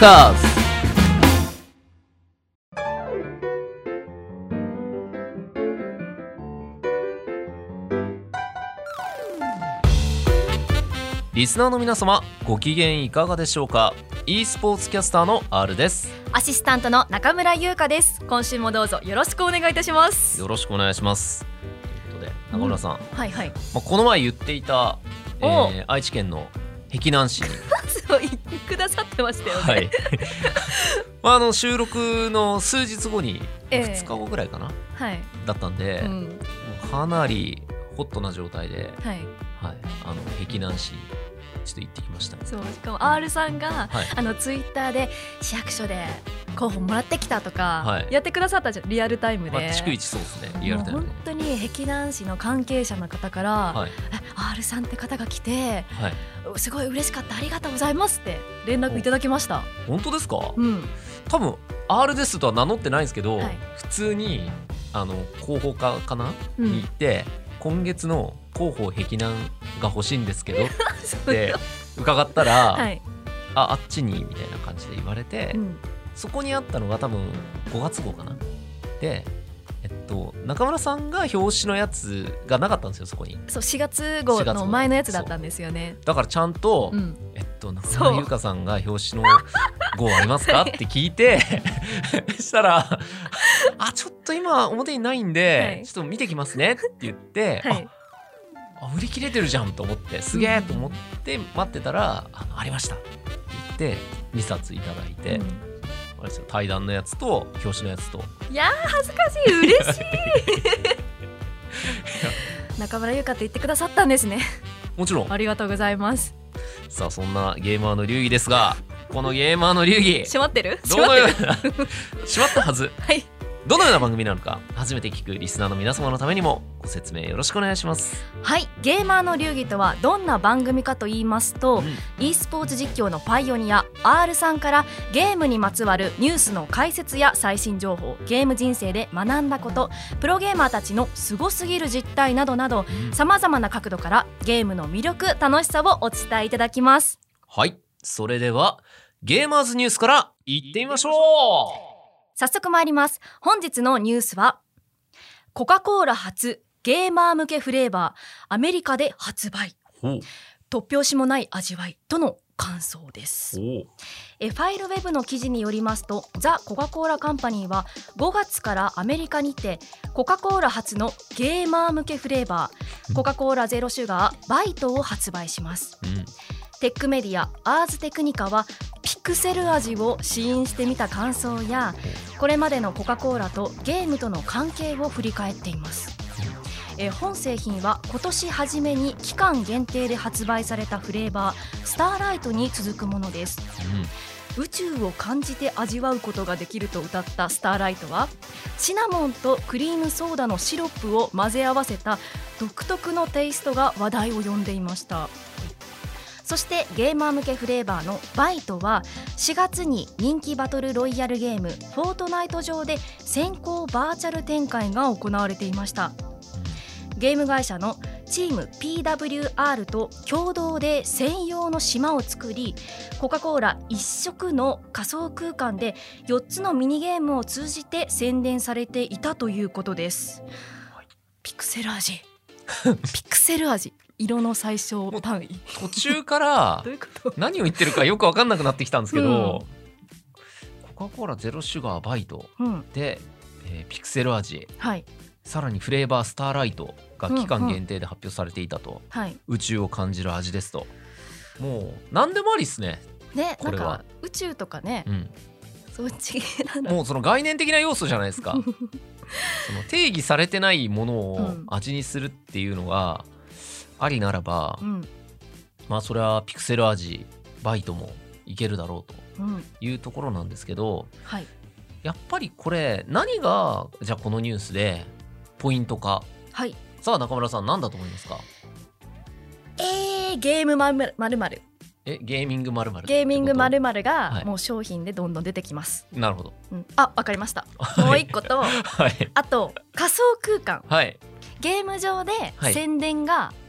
カーズリスナーの皆様ご機嫌いかがでしょうか？e スポーツキャスターの R です。アシスタントの中村優香です。今週もどうぞよろしくお願いいたします。よろしくお願いします。ということで中村さん、はいはい。まあ、この前言っていた、えお。ー、愛知県の碧南市に。そう言ってくださってましたよね、はい。まああの収録の数日後にええ。2日後ぐらいかな、はい、だったんで、もうん、うかなりホットな状態で、はい。はい、あの碧南市ちょっと行ってきました。そうしかも R さんが、はい。あのツイッターで市役所で候補もらってきたとか、はい。やってくださったじゃんリアルタイムで、まあ、逐一そうですねリアルタイム。本当に碧南市の関係者の方から、はい。え R さんって方が来てはい。すごい嬉しかったありがとうございますって連絡いただきました。本当ですか？うん。多分 R ですとは名乗ってないんですけど、はい。普通にあの広報課かな、うん。に行って今月の広報碧南が欲しいんですけど って伺ったら、はい、ああっちにみたいな感じで言われて、うん、そこにあったのが多分5月号かな。でえっと中村さんが表紙のやつがなかったんですよそこに。そう4月号4月号。の前のやつだったんですよね。だからちゃんと、うん。えっと中村優香さんが表紙の号ありますか？って聞いて したら「あちょっと今表にないんで、はい。ちょっと見てきますね」って言って、はい。ああ売り切れてるじゃんと思ってすげえと思って待ってたら「あのありました」って言って2冊いただいて、うん。あれですよ対談のやつと表紙のやつと。いやー恥ずかしい。嬉しい。中村優香って言ってくださったんですね。もちろん。ありがとうございます。さあそんなゲーマーの流儀ですがこのゲーマーの流儀。閉まってる？ど閉まってる？閉まったはず。はいどのような番組なのか初めて聞くリスナーの皆様のためにもご説明よろしくお願いします、はい。ゲーマーの流儀とはどんな番組かと言いますと、うん。e スポーツ実況のパイオニア R さんからゲームにまつわるニュースの解説や最新情報ゲーム人生で学んだことプロゲーマーたちのすごすぎる実態などなどうん。さまざまな角度からゲームの魅力楽しさをお伝えいただきます。はい。それではゲーマーズニュースからいってみましょ早速参ります。本日のニュースはコカ・コーラ初ゲーマー向けフレーバーアメリカで発売。突拍子もない味わいとの感想です。えファイルウェブの記事によりますとザ・コカ・コーラカンパニーは5月からアメリカにてコカ・コーラ初のゲーマー向けフレーバーコカ・コーラゼロシュガーバイトを発売します。うんテックメディアアーズテクニカはピクセル味を試飲してみた感想やこれまでのコカ・コーラとゲームとの関係を振り返っています。え本製品は今年初めに期間限定で発売されたフレーバースターライトに続くものです。宇宙を感じて味わうことができると歌ったスターライトはシナモンとクリームソーダのシロップを混ぜ合わせた独特のテイストが話題を呼んでいました。そしてゲーマー向けフレーバーのバイトは4月に人気バトルロイヤルゲームフォートナイト上で先行バーチャル展開が行われていました。ゲーム会社のチーム PWR と共同で専用の島を作りコカ・コーラ一色の仮想空間で4つのミニゲームを通じて宣伝されていたということです、ピクセル味。ピクセル味色の最小単位。途中から 何を言ってるかよく分かんなくなってきたんですけど、コカ・コーラゼロシュガーバイトうん。で、えーピクセル味はい。さらにフレーバースターライトが期間限定で発表されていたと、はい。宇宙を感じる味ですと。もう何でもありっすね、ねなんこれは。か宇宙とかねうん、そっちもうその概念的な要素じゃないですか。その定義されてないものをうん。味にするっていうのがありならば、うん。まあそれはピクセル味バイトもいけるだろうとうん。いうところなんですけどはい。やっぱりこれ何がじゃあこのニュースでポイントか？はい。さあ中村さん何だと思いますか？えー、ゲームまるまる。まるえゲーミングまるまるゲーミングまるまるはい。がもう商品でどんどん出てきます、なるほど。うん、あわかりました。もう一個と はい。あと仮想空間。はい。ゲーム上ではい。宣伝がはい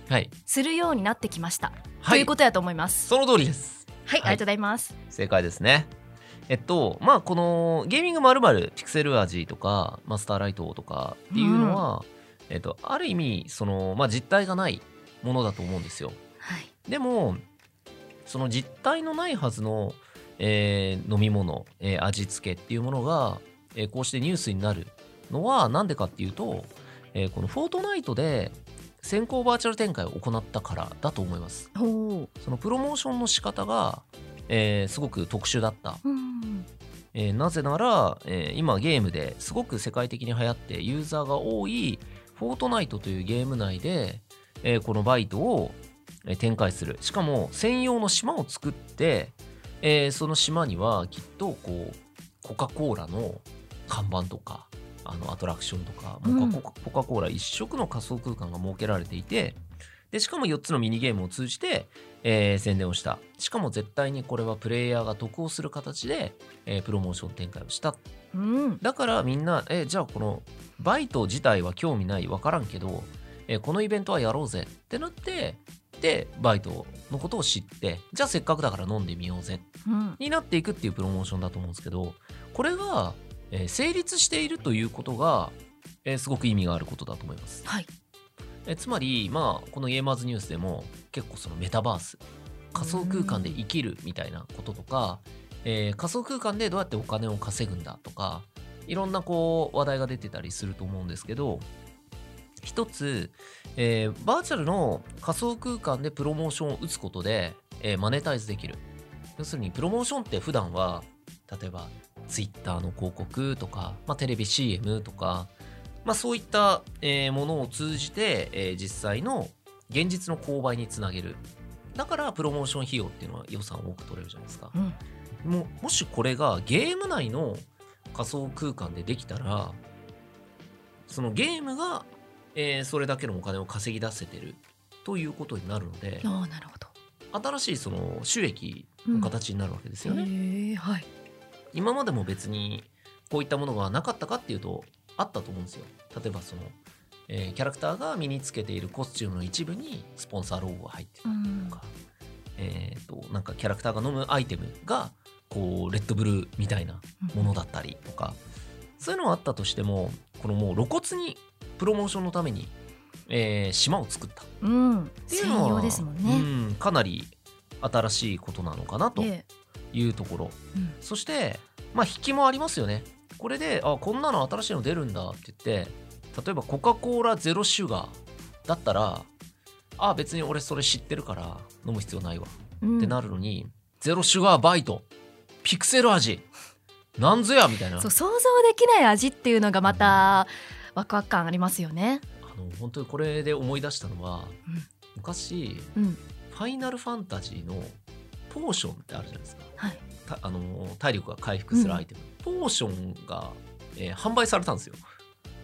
するようになってきました、はい。ということやと思います。その通りです。はい、はい。ありがとうございます。正解ですね。えっとまあこのゲーミングまるまるピクセル味とかマスターライトとかっていうのは、えっと、ある意味その、まあ、実体がないものだと思うんですよ。はい。でもその実体のないはずの、えー飲み物、えー味付けっていうものが、えーこうしてニュースになるのは何でかっていうと、えーこのフォートナイトで先行バーチャル展開を行ったからだと思います。ほそのプロモーションの仕方が、えーすごく特殊だった。ううんえーなぜなら、えー今ゲームですごく世界的に流行ってユーザーが多いフォートナイトというゲーム内で、えーこのバイトをえー展開するしかも専用の島を作って、えーその島にはきっとこうコカ・コーラの看板とかあのアトラクションとかもうコカコーラ一色の仮想空間が設けられていてでしかも4つのミニゲームを通じて、えー宣伝をした。しかも絶対にこれはプレイヤーが得をする形で、えープロモーション展開をした。うん。だからみんなえじゃあこのバイト自体は興味ない分からんけど、えーこのイベントはやろうぜ。ってなってでバイトのことを知ってじゃあせっかくだから飲んでみようぜ。うん。になっていくっていうプロモーションだと思うんですけどこれが、えー成立しているということが、えーすごく意味があることだと思います。はいえつまりまあこのゲーマーズニュースでも結構そのメタバース仮想空間で生きるみたいなこととか、えー仮想空間でどうやってお金を稼ぐんだとかいろんなこう話題が出てたりすると思うんですけど一つ、えーバーチャルの仮想空間でプロモーションを打つことで、えーマネタイズできる要するにプロモーションって普段は例えばツイッターの広告とか、まあ、テレビ CM とかまあ、そういった、えーものを通じて、えー実際の現実の購買につなげる。だからプロモーション費用っていうのは予算を多く取れるじゃないですか。うん。ももしこれがゲーム内の仮想空間でできたらそのゲームが、えーそれだけのお金を稼ぎ出せてる。ということになるのでああなるほど。新しいその収益の形になるわけですよね、へえはい今までも別にこういったものがなかったかっていうとあったと思うんですよ。例えばその、えーキャラクターが身につけているコスチュームの一部にスポンサーロゴが入ってるうんとか、えー、となんかキャラクターが飲むアイテムがこうレッドブルーみたいなものだったりとか、そういうのはあったとしてもこのもう露骨にプロモーションのために、えー島を作った。っうん。ていうのは専用ですもんね。うんかなり新しいことなのかなとえいうところ、えうん。そしてまあ引きもありますよね。これであこんなの新しいの出るんだって言って例えばコカ・コーラゼロシュガーだったらあ別に俺それ知ってるから飲む必要ないわ。うん。ってなるのに、ゼロシュガーバイト。ピクセル味。なんぞやみたいな。そう想像できない味っていうのがまたワクワク感ありますよね。あの本当にこれで思い出したのは、うん。昔うん。ファイナルファンタジーのポーションってあるじゃないですかあの体力が回復するアイテム、ポーションが、えー販売されたんですよ。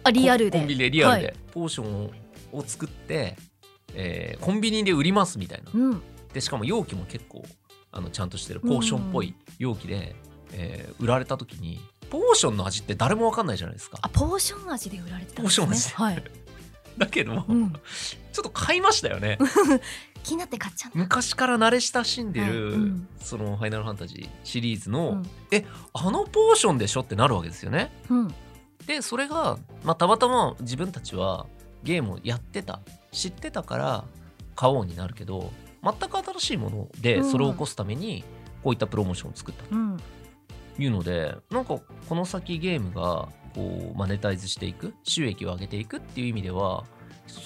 あリアルで。コンビニでリアルで、はい。ポーションを作って、えーコンビニで売りますみたいな。うん。でしかも容器も結構あのちゃんとしてるポーションっぽい容器で、えー売られた時にポーションの味って誰も分かんないじゃないですか。あポーション味で売られてたんですね。ポーションはい、だけど、うん、ちょっと買いましたよね 気になって買っちゃった昔から慣れ親しんでる、はいうん。その「ファイナルファンタジー」シリーズの、うん。えあのポーションでしょってなるわけですよね。うん。でそれが、まあ、たまたま自分たちはゲームをやってた。知ってたから買おうになるけど全く新しいものでうん。それを起こすためにこういったプロモーションを作ったと。うん。いうのでなんかこの先ゲームがこうマネタイズしていく収益を上げていくっていう意味では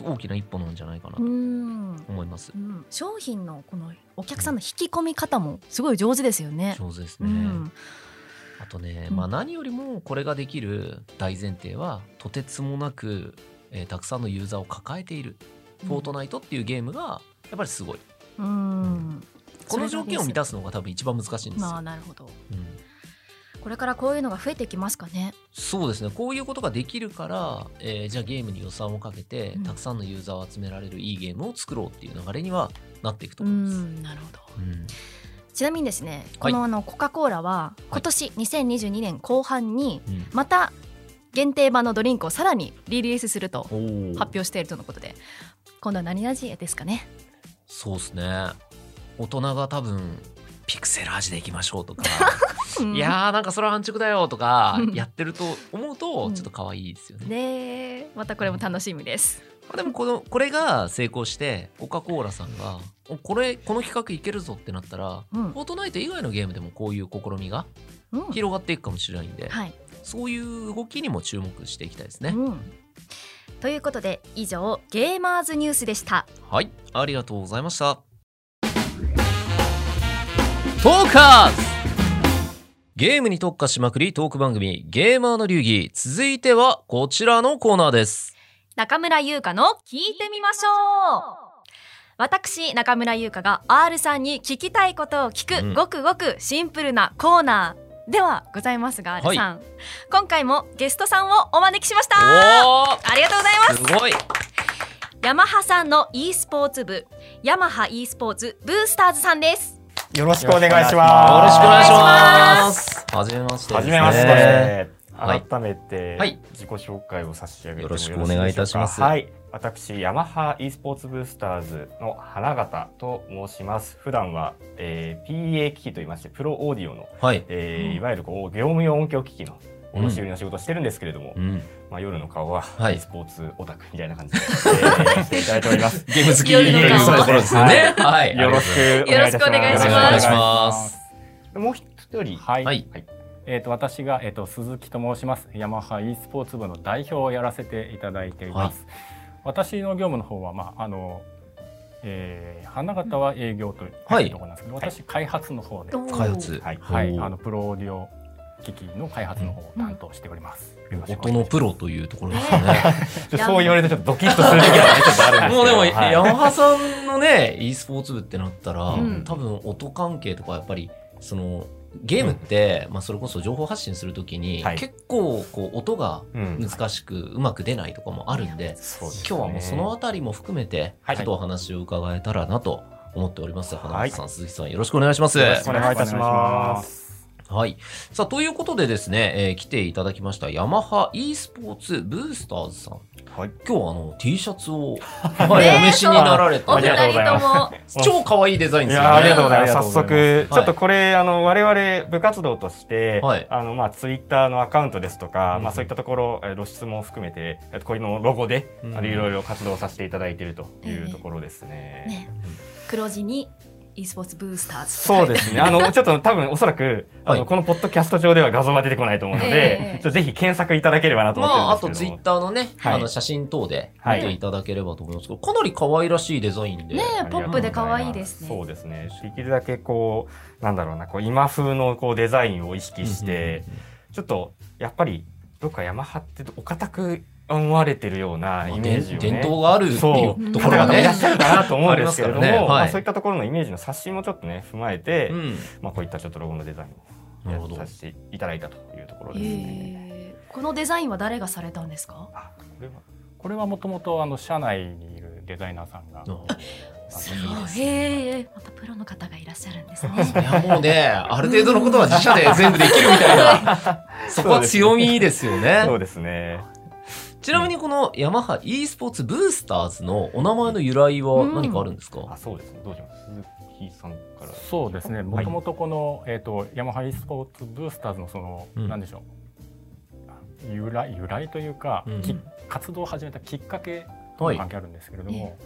大きな一歩なんじゃないかなうとん。思います。う。ん商品のこのお客さんの引き込み方もすごい上手ですよね。上手ですね。うん。あとね、うん。まあ、何よりもこれができる大前提はとてつもなく、えーたくさんのユーザーを抱えている「フォートナイト」っていうゲームがやっぱりすごい。うん。この条件を満たたすのが多分一番難しいんですよ、まあなるほど。うんこれからこういうのが増えてきますかね？そうですねこういうことができるから、えーじゃあゲームに予算をかけて、うんたくさんのユーザーを集められるいいゲームを作ろうっていう流れにはなっていくとう思います。んなるほど。うんちなみにですねこはいのあのコカ・コーラは今年2022年後半にうんまた限定版のドリンクをさらにリリースすると発表しているとのことで今度は何味ですかね？そうですね大人が多分ピクセル味でいきましょうとか うんいやーなんかそれは安直だよとかうん やってると思うとうんちょっと可愛いですよね。ねえまたこれも楽しみです。まあでもこのこれが成功してコカ・コーラさんがおこれこの企画いけるぞってなったら、うんフォートナイト以外のゲームでもこういう試みがうん広がっていくかもしれないんで、はい、そういう動きにも注目していきたいですね。うん。ということで以上ゲーマーズニュースでした。はい、ありがとうございました。トーカーズ。ゲームに特化しまくりトーク番組ゲーマーの流儀。続いてはこちらのコーナーです。中村優香の聞いてみましょう。私中村優香が R さんに聞きたいことを聞く、うん。ごくごくシンプルなコーナーではございますが R さん、今回もゲストさんをお招きしました。おありがとうございます。すごい。ヤマハさんの e スポーツ部ヤマハ e スポーツブースターズさんですよろしくお願いします。よろしくお願いします。はじめましてですね。はじめまして。はい改めてはい自己紹介を差し上げてもよろしくお願いいたしますはい、私ヤマハ e スポーツブースターズの花形と申します。普段は、えー PA 機器といいましてプロオーディオの、はい。えーいわゆるこう業務用音響機器の卸売りの仕事をしてるんですけれども、うん、まあ夜の顔ははい。e スポーツオタクみたいな感じで、えーいただいております。ゲーム好き夜の顔。そういうところですよね。はい。よろしくお願いいたします。よろしくお願いします。よろしくお願いします。もう一人、はい、はい。えー、と私が、えー、と鈴木と申します。ヤマハ e スポーツ部の代表をやらせていただいています、私の業務の方は、まああのえー、花形は営業というはい。ところなんですけど、私開発の方で、開発。はい。はい、あのプロオーディオ機器の開発の方を担当しております、よろしくお音のプロというところですよね。そう言われるとちょっとドキッとする時はねちょっとあるんですけど。もうでも、はい。ヤマハさんのね、e スポーツ部ってなったら、うん。多分音関係とかやっぱり、その、ゲームって、まあそれこそ情報発信するときに、はい。結構こう音がうん。難しくうまく出ないとかもあるんで、そうですね。今日はもうそのあたりも含めて、はい。ちょっとお話を伺えたらなと思っております。はい。花松さん、鈴木さん、よろしくお願いします。よろしくお願いいたします。はい。さあ、ということでですね、えー来ていただきました、ヤマハ e スポーツブースターズさん。はい。今日はあの T シャツを、はい、お召しになられて、お二ありがとうござい人ます 超可愛いデザインいですよね。やありがとうございます。早速、ちょっとこれ、あの、我々部活動として、はいあの、まあ、ツイッターのアカウントですとか、うんまあ、そういったところ、えー露出も含めて、えーこういうのロゴで、うんあのいろいろ活動させていただいているというところですね。ね黒字に e スポーツブースターズそうですね。あの、ちょっと多分おそらく、あの、はいこのポッドキャスト上では画像は出てこないと思うのえで、えちょっとぜひ検索いただければなとまあ、あと思ってるんですけども。ツイッターのね、はいあの写真等ではい見ていただければと思いますけど、かなり可愛らしいデザインで。ねポップで可愛いですねそうですね。できるだけこう、なんだろうな、こう今風のこうデザインを意識して、ちょっとやっぱりどっかヤマハってお堅く思われてるようなイメージをね。伝統があるってそういうところがねいらっ。しゃるかなと思うんですけれども、ねはいまあそういったところのイメージの刷新もちょっとね踏まえて、うん。まあこういったちょっとロゴのデザインをやさせていただいたというところですね。えーこのデザインは誰がされたんですか？あこれはこれはもともとあの社内にいるデザイナーさんがすごいへえまたプロの方がいらっしゃるんですねいやもうね、ある程度のことは自社で全部できるみたいな、そこは強みですよね。そうですね。ちなみにこのヤマハ e スポーツブースターズのお名前の由来は何かあるんですか、あそうですね。どうします？鈴木さんから。そうですね。はいもともとこの、えっ、と、ヤマハ e スポーツブースターズのその、うんなんでしょう？由来、由来というか、うんき活動を始めたきっかけとも関係あるんですけれども。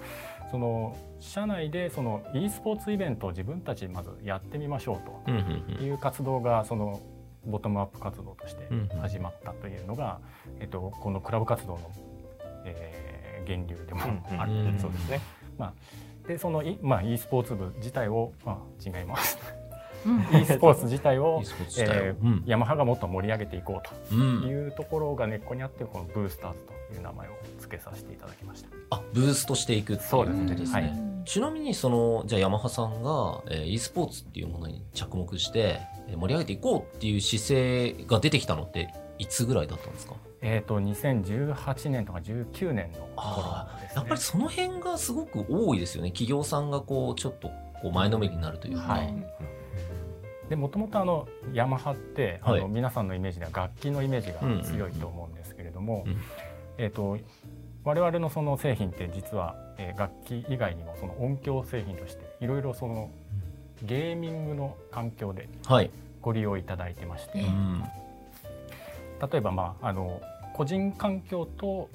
その社内でその e スポーツイベントを自分たちでまずやってみましょううんうんという活動がそのボトムアップ活動として始まったというのが、えっと、このクラブ活動の、えー源流でもある、うんそうですね。まあ、でそのい、まあ、e スポーツ部自体を、まあ、違います。うん。e スポーツ自体を e スポーツ自体を。えーうん。ヤマハがもっと盛り上げていこうと。うん。いうところが根っこにあってこのブースターズという名前を付けさせていただきました。あブーストしていくっていうことですね。そうですね。はいちなみにそのじゃあヤマハさんが、えー e スポーツっていうものに着目してえー盛り上げていこうっていう姿勢が出てきたのっていつぐらいだったんですか？えー、と2018年とか19年の頃ですね。やっぱりその辺がすごく多いですよね。企業さんがこうちょっとこう前のめりになるというか、はい。でもともとあのヤマハって、あはい。の皆さんのイメージでは楽器のイメージが強いと思うんですけれども、うん。えー、と我々のその製品って実は、えー楽器以外にもその音響製品としていろいろそのゲーミングの環境ではい、ご利用いただいてまして、えうん。例えば、まあ、あの個人環境と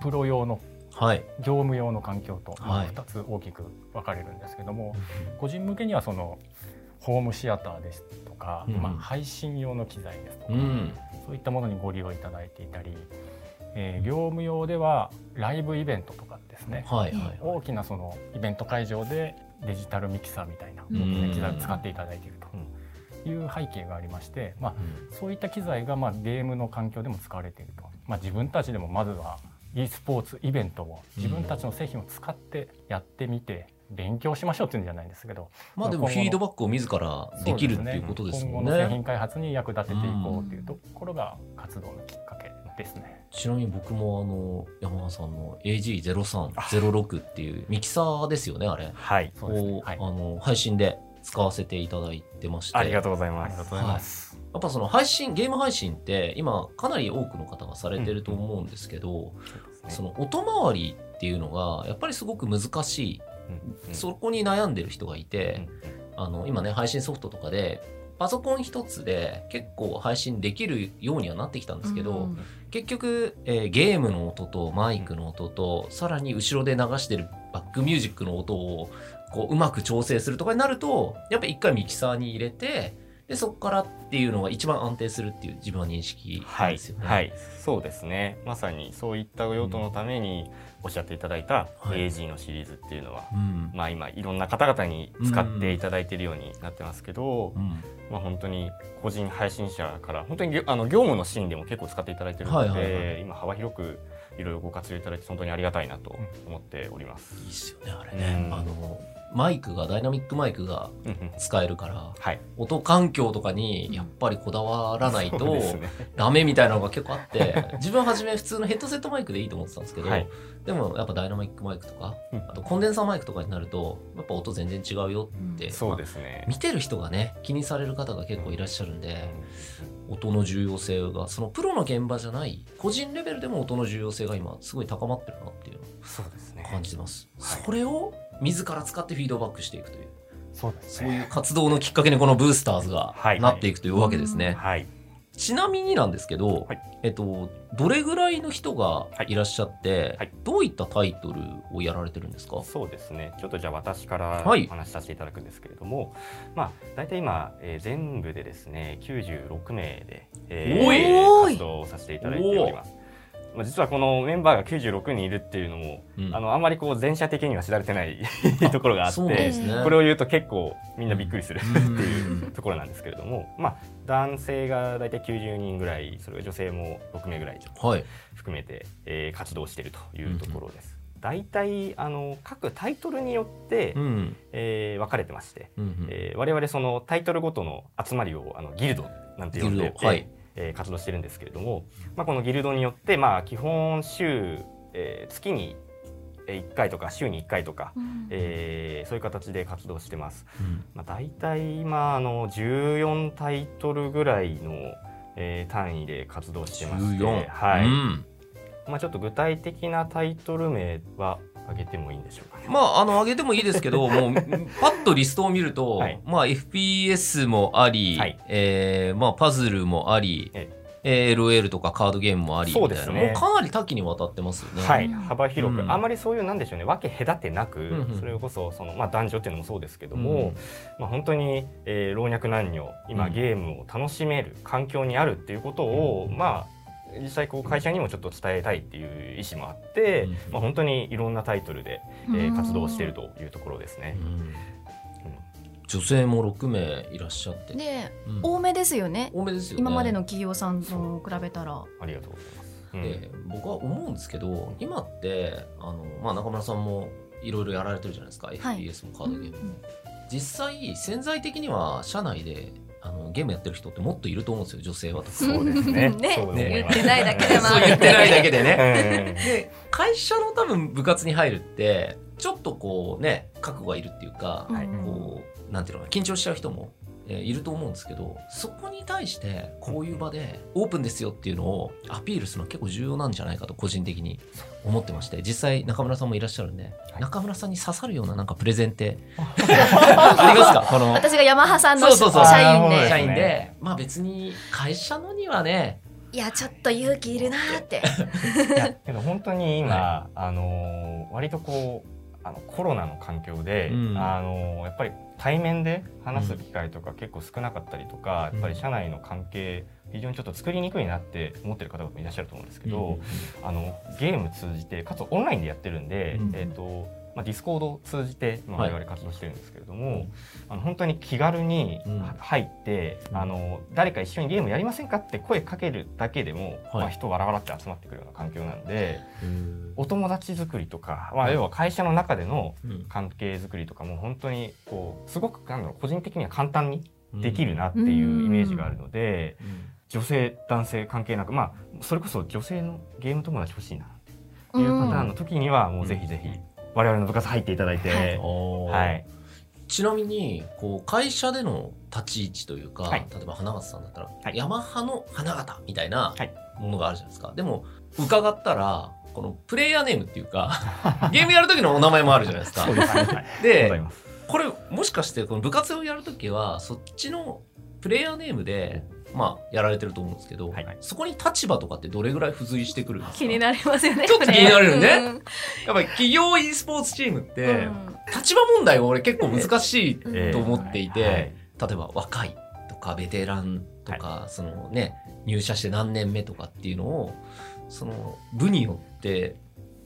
プロ用のはい。業務用の環境と、まあはい。2つ大きく分かれるんですけども、個人向けにはそのホームシアターですとか、うん。まあ、配信用の機材ですとか、うん。そういったものにご利用いただいていたり、えー業務用ではライブイベントとかですね、はいはい大きなそのイベント会場でデジタルミキサーみたいなうん。機材を使っていただいていると。いう背景がありまして、まあ、そういった機材がまあゲームの環境でも使われていると、まあ、自分たちでもまずは e スポーツイベントを自分たちの製品を使ってやってみて勉強しましょうっていうんじゃないんですけど。まあでもフィードバックを自らできるっていうことですもん今後の製ね品開発に役立てていこうというところが活動のきっかけですね。ちなみに僕もあの山川さんの AG0306 っていうミキサーですよねあれ。はい。そうですね。を、はい。あの配信で使わせていただいてまして。ありがとうございます。ありがとうござい。ます。やっぱその配信ゲーム配信って今かなり多くの方がされてると思うんですけど、その音回りっていうのがやっぱりすごく難しい、そこに悩んでる人がいて、あの今ね配信ソフトとかでパソコン一つで結構配信できるようにはなってきたんですけど、うん結局、えーゲームの音とマイクの音と、さらに後ろで流してるバックミュージックの音をこううまく調整するとかになるとやっぱり一回ミキサーに入れてでそこからっていうのが一番安定するっていう自分は認識ですよね。はい、そうですね。まさにそういった用途のためにおっしゃっていただいたはい。AG のシリーズっていうのは、うん。まあ今いろんな方々に使っていただいているようになってますけど、うん。まあ本当に個人配信者から本当にあの業務のシーンでも結構使っていただいているので、はいはいはい。今幅広くいろいろご活用いただいて本当にありがたいなと思っております。いいっすよねあれね、うん。あのマイクがダイナミックマイクがうんうん。使えるからはい。音環境とかにやっぱりこだわらないと。ダメみたいなのが結構あって 自分は初め普通のヘッドセットマイクでいいと思ってたんですけど、はい。でもやっぱダイナミックマイクとかうん。あとコンデンサーマイクとかになるとやっぱ音全然違うよって、そうですね。見てる人がね気にされる方が結構いらっしゃるんで、音の重要性がそのプロの現場じゃない個人レベルでも音の重要性が今すごい高まってるなっていうのそうですね。を。感じてます、はい。それを自ら使ってフィードバックしていくというそうですそういう活動のきっかけにこのブースターズがはい。なっていくというわけですね、はい。ちなみになんですけど、はい。えっと、どれぐらいの人がい。らっしゃって、はい。どういったタイトルをやられてるんですか？そうですね。ちょっとじゃあ私からはい。お話しさせていただくんですけれども、まあ大体今、えー全部でですね96名で、えおいおい。活動をさせていただいております。まあ実はこのメンバーが96人いるっていうのも、うん。あのあんまりこう全社的には知られてないところがあってね。これを言うと結構みんなびっくりするってうんいうところなんですけれども、まあ男性が大体90人ぐらい、それ女性も6名ぐらいちょっとはい。含めて、えー活動しているというところです。大体あの各タイトルによって、うん。えー分かれてまして、うんうん。えー我々そのタイトルごとの集まりをあのギルドなんて呼んでて、はいえー活動してるんですけれども、まあ、このギルドによって、まあ、基本週、えー月に1回とか週に1回とか、うん。えーそういう形で活動してます。うん。まあ、大体今あの14タイトルぐらいの、えー単位で活動してまして、14はい。うん。まあ、ちょっと具体的なタイトル名は挙げてもいいんでしょうかね。まあ、あの、上げてもいいですけど、もう、パッとリストを見ると、はい。まあ、FPS もあり、はい。えーまあ、パズルもあり、ええ。ー LOL とかカードゲームもあり、そうですね。みたいな。もうかなり多岐にわたってますよね。はい、うん幅広く、うん。あまりそういうなんでしょうね。分け隔てなく、んうん。それこそその、まあ、男女っていうのもそうですけども、うん。まあ、本当に、えー老若男女今、うん。ゲームを楽しめる環境にあるっていうことを、うん。まあ実際こう会社にもちょっと伝えたいっていう意思もあって、うん。まあ、本当にいろんなタイトルで、えー活動しているというところですね。うん。女性も6名いらっしゃって、でうん。多めですよね。多めですよね。今までの企業さんと比べたら。ありがとうございます。うん。で僕は思うんですけど今ってあの、まあ、中村さんもいろいろやられてるじゃないですか、はい。FPS もカードゲーム。も、実際潜在的には社内であのゲームやってる人ってもっといると思うんですよ女性はとか。そうですね。ねそう思います。言ってないだけでもそう言ってないだけでね。うん。で会社の多分部活に入るってちょっとこうね覚悟がいるっていうか、はい。こうなんていうのかな緊張しちゃう人もえーいると思うんですけどそこに対してこういう場でオープンですよっていうのをアピールするのは結構重要なんじゃないかと個人的に思ってまして実際中村さんもいらっしゃるんで、はい。中村さんに刺さるようななんかプレゼンってありますか？この私がヤマハさんの社員で。社員で。まあ別に会社のにはねいやちょっと勇気いるなーって。いやけど本当に今、あのー割とこうあのコロナの環境で、うん。あのーやっぱり対面で話す機会とか結構少なかったりとか、うん。やっぱり社内の関係非常にちょっと作りにくいなって思ってる方もいらっしゃると思うんですけど、あのゲーム通じてかつオンラインでやってるんで、うん。えっ、とまあ、 Discord を通じて、まあ、はい。我々活動してるんですけれども、あの本当に気軽にうん。は入って、うん。あの誰か一緒にゲームやりませんかって声かけるだけでも、はい。まあ、人わらわらって集まってくるような環境なんでうんお友達作りとか、まあ、はい。要は会社の中でのうん。関係作りとかも本当にこうすごくなんだろう個人的には簡単にできるなっていうイメージがあるので、うん。女性男性関係なくまあそれこそ女性のゲーム友達欲しいなっていうパターンの時にはもうぜひぜひ我々の部活入っていただいて、はい、ちなみにこう会社での立ち位置というか、はい。例えば花形さんだったら、はい。ヤマハの花形みたいなはい。ものがあるじゃないですか、でも伺ったらこのプレイヤーネームっていうか ゲームやる時のお名前もあるじゃないですか。そうで。これもしかしてこの部活をやる時はそっちのプレイヤーネームでまあやられてると思うんですけど、はい。そこに立場とかってどれぐらい付随してくるんですか？気になりますよね。ちょっと気になるよね。うん。やっぱり企業 e スポーツチームって、うん。立場問題が俺結構難しいええと思っていて、はい。例えば若いとかベテランとか、そのね入社して何年目とかっていうのをその部によって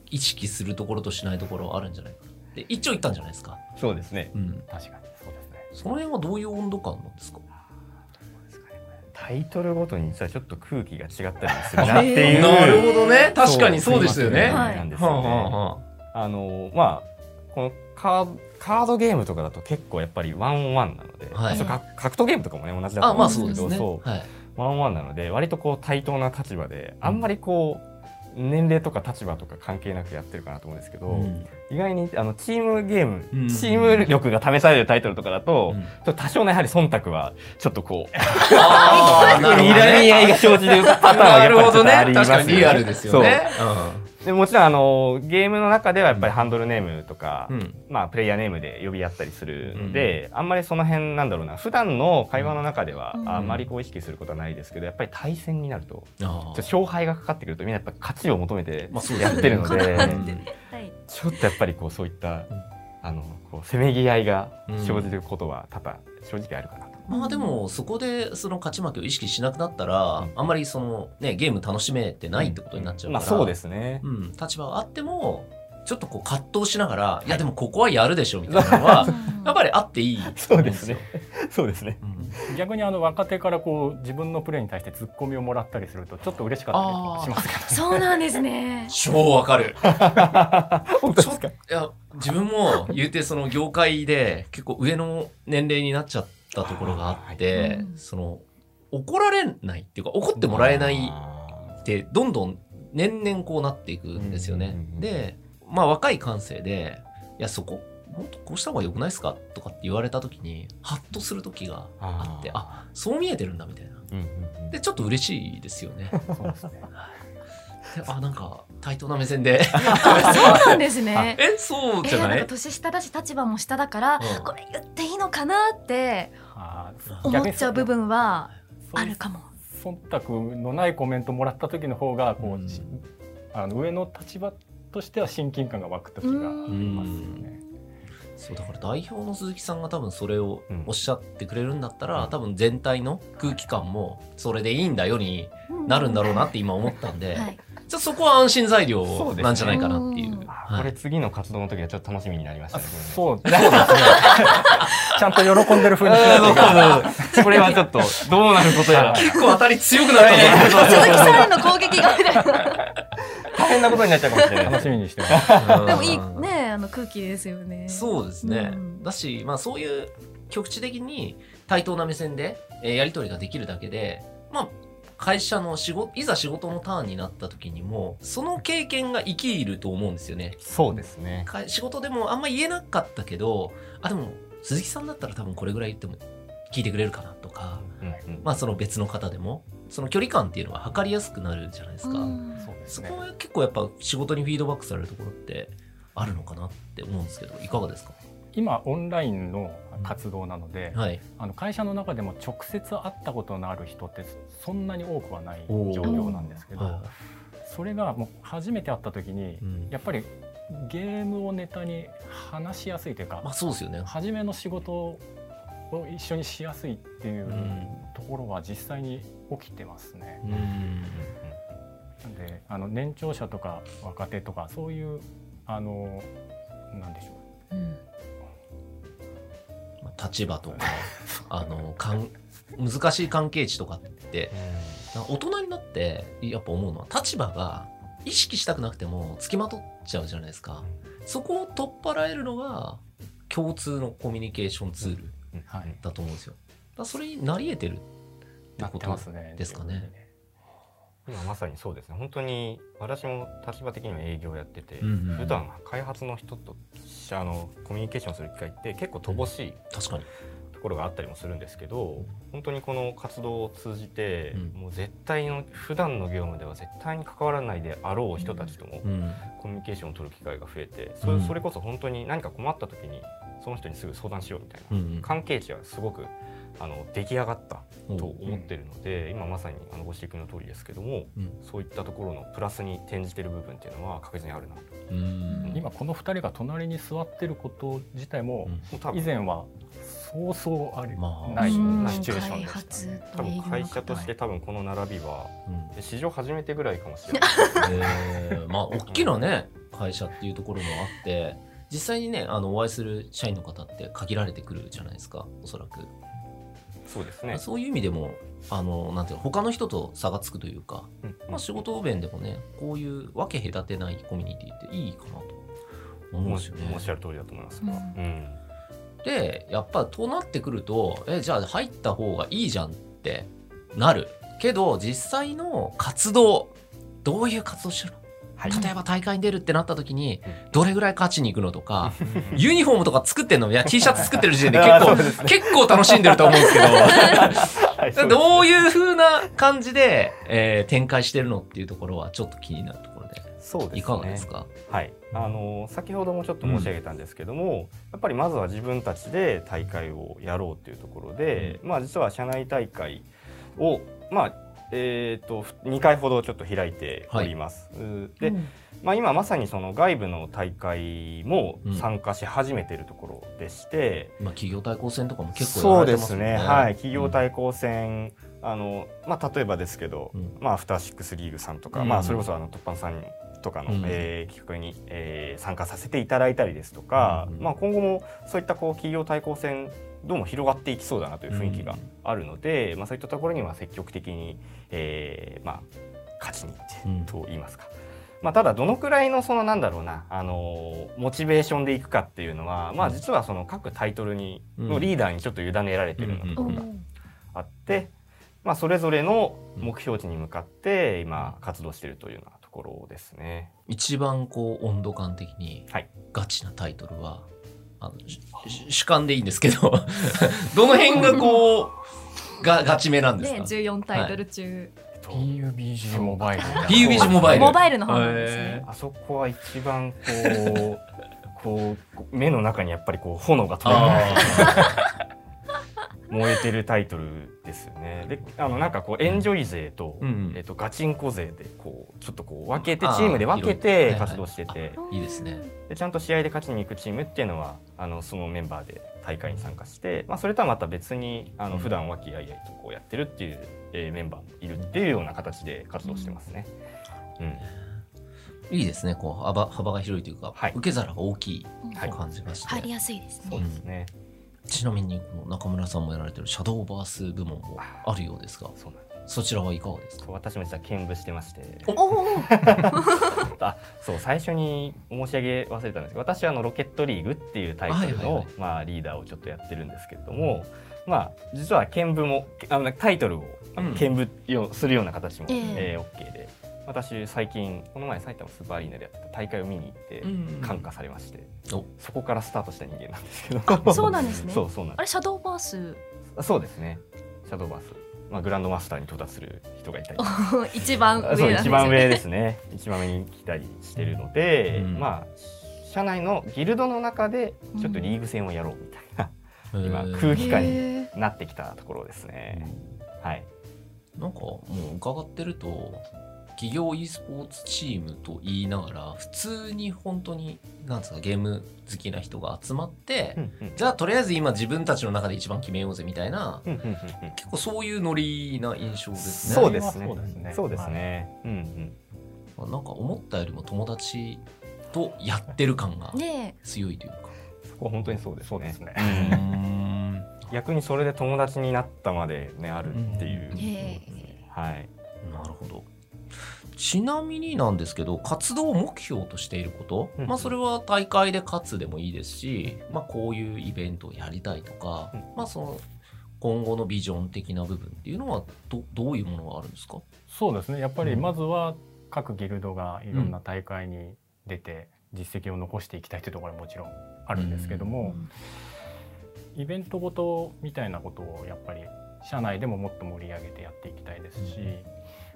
意識するところとしないところはあるんじゃないかな。で一長一短じゃないですか、そうですね。うん、確かに。そうですね。その辺はどういう温度感なんですか？タイトルごとに実はちょっと空気が違ったりするなっていう。なるほどね確かにそうですよね。はいなんですよね。はあのまあこのカードカードゲームとかだと結構やっぱりワンワンなので、はい格闘ゲームとかもね同じだとあまあ思うんですけど、そうですね。そワンワンなので割とこう対等な立場であんまりこう年齢とか立場とか関係なくやってるかなと思うんですけど、うん。意外にあのチームゲーム、うん。チーム力が試されるタイトルとかだと、うん。ちょっと多少のやはり忖度はちょっとこう睨 み合いが生じるパターンはなるやっぱりありますかにリアルですよね。でもちろんあのゲームの中ではやっぱりハンドルネームとか、うん。うんまあ、プレイヤーネームで呼び合ったりするので、あんまりその辺なんだろうな。普段の会話の中ではうん。あんまりこう意識することはないですけどやっぱり対戦になると勝敗がかかってくるとみんなやっぱ勝ちを求めてやってるので、ちょっとやっぱりこうそういった、あのこうせめぎ合いが生じることは多々正直あるかなと。まあでもそこでその勝ち負けを意識しなくなったら、あんまりそのねゲーム楽しめてないってことになっちゃうから、まあそうですね。うん、立場があってもちょっとこう葛藤しながら、い、やでもここはやるでしょみたいなのは やっぱりあっていいそうですね。そうですね。うん逆にあの若手からこう自分のプレーに対してツッコミをもらったりするとちょっと嬉しかったりしますけど。そうなんですね超わかる。いや自分も言うてその業界で結構上の年齢になっちゃったところがあって、うんその怒られないっていうか怒ってもらえないってどんどん年々こうなっていくんですよね。でまあ若い感性で「いやそこもっとこうした方がよくないですか?」とかって言われた時にハッとする時があってあそう見えてるんだみたいな。うんうんうんでちょっと嬉しいですよね。そうですね。であなんか対等な目線で そうなんですねえそうえじゃない、ーなんか年下だし立場も下だから、うんこれ言っていいのかなって思っちゃう部分はあるかも。忖度のないコメントもらった時の方がこう、うんしあの上の立場としては親近感が湧く時がありますよね。そうだから代表の鈴木さんが多分それをうんおっしゃってくれるんだったら、うん多分全体の空気感もそれでいいんだよになるんだろうなって今思ったんで、はい、じゃあそこは安心材料なんじゃないかなっていう。うんあこれ次の活動の時はちょっと楽しみになりましたあね。そうそうですね。ちゃんと喜んでる風にし。これはちょっとどうなることやら 結構当たり強くなったぞ鈴木さんへの攻撃がみたいな。大変なことになっちゃうかもしれない楽しみにしてます。でもいいねあの空気ですよね。そうですね、うんだし、まあ、そういう局地的に対等な目線で、えーやり取りができるだけで、まあ、会社の仕事いざ仕事のターンになった時にもその経験が生きると思うんですよね。そうですね。か仕事でもあんま言えなかったけどあでも鈴木さんだったら多分これぐらい言っても聞いてくれるかなとか、うんうんまあその別の方でもその距離感っていうのは測りやすくなるじゃないですか、うんそこは結構やっぱ仕事にフィードバックされるところってあるのかなって思うんですけどいかがですか？今オンラインの活動なので、はい。あの会社の中でも直接会ったことのある人ってそんなに多くはない状況なんですけどはそれがもう初めて会った時に、うん。やっぱりゲームをネタに話しやすいというか、まあそうですよね。初めの仕事を一緒にしやすいっていううんところは実際に起きてますね。うん。なんであの年長者とか若手とかそういうあのなんでしょう。うん。まあ立場とか あのかん難しい関係値とかってなん。か大人になってやっぱ思うのは立場が意識したくなくても付きまとっちゃうじゃないですか。そこを取っ払えるのが共通のコミュニケーションツールだと思うんですよ。だからそれになり得てるってことますね。ですかね今まさにそうですね。本当に私も立場的には営業やってて、うんうん普段開発の人とあのコミュニケーションする機会って結構乏しい確かに。ところがあったりもするんですけど本当にこの活動を通じて、うん。もう絶対の普段の業務では絶対に関わらないであろう人たちともうん。コミュニケーションを取る機会が増えてそうん。れそれこそ本当に何か困った時にその人にすぐ相談しようみたいなうんうん。関係値はすごくあの出来上がったと思ってるので、今まさにあのご指摘の通りですけども、うん。そういったところのプラスに転じてる部分っていうのは確実にあるなと。うん。今この2人が隣に座ってること自体も以前はそうそうあり、まあ。ない、シチュエーション開でした発ね。多分会社として多分この並びはうん。で史上初めてぐらいかもしれない。えーまあ大きなね会社っていうところもあって実際にねあのお会いする社員の方って限られてくるじゃないですかおそらく、そうですね。そういう意味でもあのなんていうの他の人と差がつくというか、うんまあ、仕事弁でもねこういう分け隔てないコミュニティっていいかなと思うんですよね。おっしゃる通りだと思います。が。うん。うん。でやっぱとなってくるとえじゃあ入った方がいいじゃんってなる。けど実際の活動どういう活動してるのはい。例えば大会に出るってなった時にうん。どれぐらい勝ちに行くのとかユニフォームとか作ってんの？いや T シャツ作ってる時点で 結構ね。結構楽しんでると思うんですけど。はいそうですどういう風な感じで、えー展開してるのっていうところはちょっと気になるところで。そうですね。いかがですか？はい、あの先ほどもちょっと申し上げたんですけども、やっぱりまずは自分たちで大会をやろうっていうところで、まあ実は社内大会をまあえー、と2回ほどちょっと開いております。うーで、うん。まあ、今まさにその外部の大会もうん。参加し始めているところでして、まあ企業対抗戦とかも結構そうですね、はい、企業対抗戦、あのまあ、例えばですけど、うん。まあ、アフターシックスリーグさんとか、うん。まあ、それこそあの突破さんとかの、うん。えー企画に、えー参加させていただいたりですとか、うん。まあ、今後もそういったこう企業対抗戦どうも広がっていきそうだなという雰囲気があるので、まあ、そういったところには積極的に、えーまあ、勝ちに行ってと言いますか。まあ、ただどのくらいのそのなんだろうな、あのーモチベーションでいくかっていうのは、まあ、実はその各タイトルにのリーダーにちょっと委ねられてるようなところがあって、まあ、それぞれの目標値に向かって今活動しているというようなところですね。一番こう温度感的にはい。ガチなタイトルは、あの主観でいいんですけど どの辺がこうがガチめなんですでか14タイトル中、PUBG モバイル。PUBG モバイル。モバイルの方なんですね。へあそこは一番こうこう目の中にやっぱりこう炎が飛び込むあ燃えてるタイトルですよね。であのなんかこうエンジョイ勢と,、うんうん。えっとガチンコ勢でこうちょっとこう分けてチームで分けて活動してて、ーい。いですね。でちゃんと試合で勝ちに行くチームっていうのはあのそのメンバーで大会に参加して、まあ、それとはまた別にあのうん普段和気あいあいとこうやってるっていう、えーメンバーもいるっていうような形で活動してますね。うん。いいですね。こう幅幅が広いというか、はい。受け皿が大きいはい。感じがして、入りやすいですそうね。ですね。ちなみに中村さんもやられてるシャドーバース部門もあるようですがそうなんです。そちらはいかがですか？私も実は見舞してまして。あそう最初に申し上げ忘れたんですけど私はあのロケットリーグっていうタイトルの、はいはいはい。まあ、リーダーをちょっとやってるんですけれども、まあ、実は見舞もあのタイトルをあのうん。見舞よするような形も、え。えー OK で私最近この前埼玉スーパーアリーナでやってた大会を見に行ってん感化されまして、お。そこからスタートした人間なんですけど。そうなんですね。そうそうなんであれシャドーバース？すそうですね。シャドーバース、まあ、グランドマスターに到達する人がいたり。一番上そうなん一番上ですね。一番上に来たりしてるので、うん。まあ社内のギルドの中でちょっとリーグ戦をやろうみたいな、今空気感にへなってきたところですね。はい、なんかもう伺ってると企業 e スポーツチームと言いながら普通に本当になんですかゲーム好きな人が集まって、うんうんじゃあとりあえず今自分たちの中で一番決めようぜみたいなうんうんうんうん結構そういうノリな印象ですね。そうですねそうですねそうですね。うんうんなんか思ったよりも友達とやってる感が強いというか。そこは本当にそうですね。そうですね逆にそれで友達になったまでねあるっていう。うんへはい。なるほど。ちなみになんですけど活動目標としていること、うんまあそれは大会で勝つでもいいですし、まあ、こういうイベントをやりたいとか、うん。まあその今後のビジョン的な部分っていうのはどどういうものがあるんですか？そうですね。やっぱりうん。まずは各ギルドがいろんな大会に出て実績を残していきたいというところはもちろんあるんですけども、イベントごとみたいなことをやっぱり社内でももっと盛り上げてやっていきたいですし、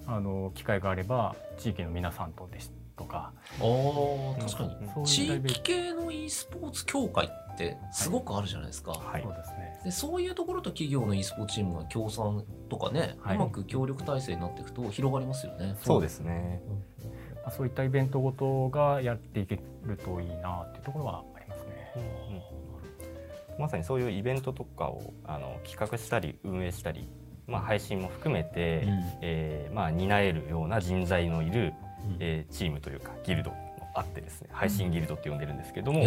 あの機会があれば地域の皆さんとですとかあー確かにうん地そういう域系の e スポーツ協会ってすごくあるじゃないですか。はいそう。ですねでそういうところと企業の e スポーツチームが協賛とかね、はいうまく協力体制になっていくと広がりますよね。そうですね。まあそういったイベントごとがやっていけるといいなっていうところはありますね。まさにそういうイベントとかをあの企画したり運営したり、まあ配信も含めて、うん。えーまあ担えるような人材のいる、うん。えーチームというかギルドもあってですね、配信ギルドって呼んでるんですけども。